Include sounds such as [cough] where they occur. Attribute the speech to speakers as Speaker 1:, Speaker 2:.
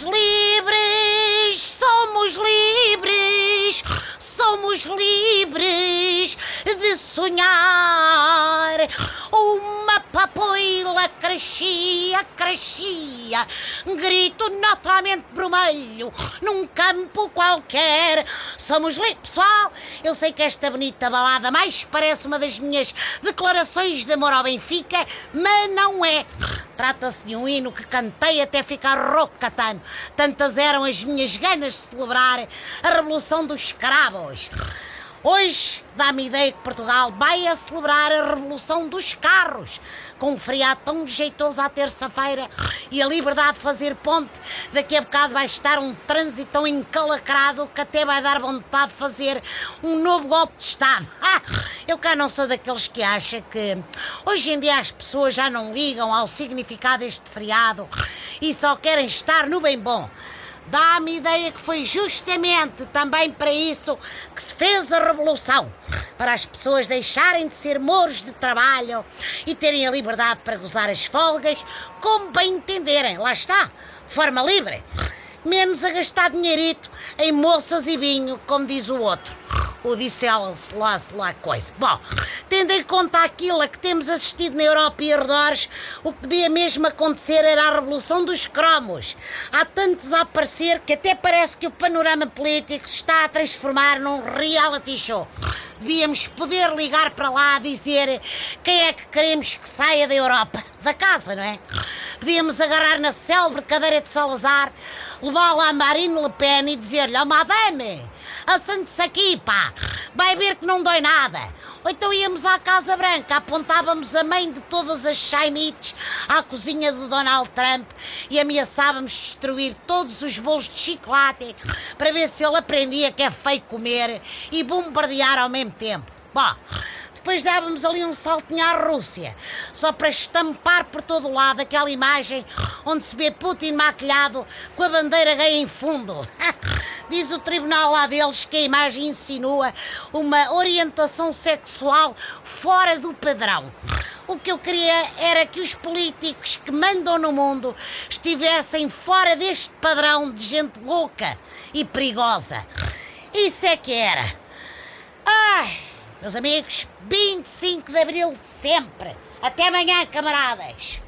Speaker 1: Somos livres, somos livres, somos livres de sonhar. Uma papoila crescia, crescia, grito naturalmente vermelho, num campo qualquer. Somos livres, pessoal. Eu sei que esta bonita balada mais parece uma das minhas declarações de amor ao Benfica, mas não é. Trata-se de um hino que cantei até ficar rocatano. Tantas eram as minhas ganas de celebrar a Revolução dos Escravos. Hoje dá-me ideia que Portugal vai a celebrar a Revolução dos Carros, com um feriado tão jeitoso à terça-feira e a liberdade de fazer ponte. Daqui a bocado vai estar um trânsito tão encalacrado que até vai dar vontade de fazer um novo golpe de Estado. [laughs] Ah, eu cá não sou daqueles que acham que hoje em dia as pessoas já não ligam ao significado deste feriado e só querem estar no bem bom. Dá-me ideia que foi justamente também para isso que se fez a revolução para as pessoas deixarem de ser mouros de trabalho e terem a liberdade para gozar as folgas como bem entenderem. Lá está, forma livre. Menos a gastar dinheirito em moças e vinho, como diz o outro. O disse ela lá, lá coisa. Bom, tendo em conta aquilo a que temos assistido na Europa e arredores, o que devia mesmo acontecer era a revolução dos cromos. Há tantos a aparecer que até parece que o panorama político se está a transformar num reality show. Devíamos poder ligar para lá a dizer quem é que queremos que saia da Europa, da casa, não é? Podíamos agarrar na célebre cadeira de Salazar, levá-la a Marine Le Pen e dizer-lhe, oh madame, assente-se aqui, pá, vai ver que não dói nada. Ou então íamos à Casa Branca, apontávamos a mãe de todas as chaimites à cozinha do Donald Trump e ameaçávamos destruir todos os bolos de chocolate para ver se ele aprendia que é feio comer e bombardear ao mesmo tempo. Bom, depois dávamos ali um saltinho à Rússia, só para estampar por todo o lado aquela imagem onde se vê Putin maquilhado com a bandeira gay em fundo. [laughs] Diz o tribunal lá deles que a imagem insinua uma orientação sexual fora do padrão. O que eu queria era que os políticos que mandam no mundo estivessem fora deste padrão de gente louca e perigosa. Isso é que era. Ai, meus amigos, 25 de Abril sempre. Até amanhã, camaradas.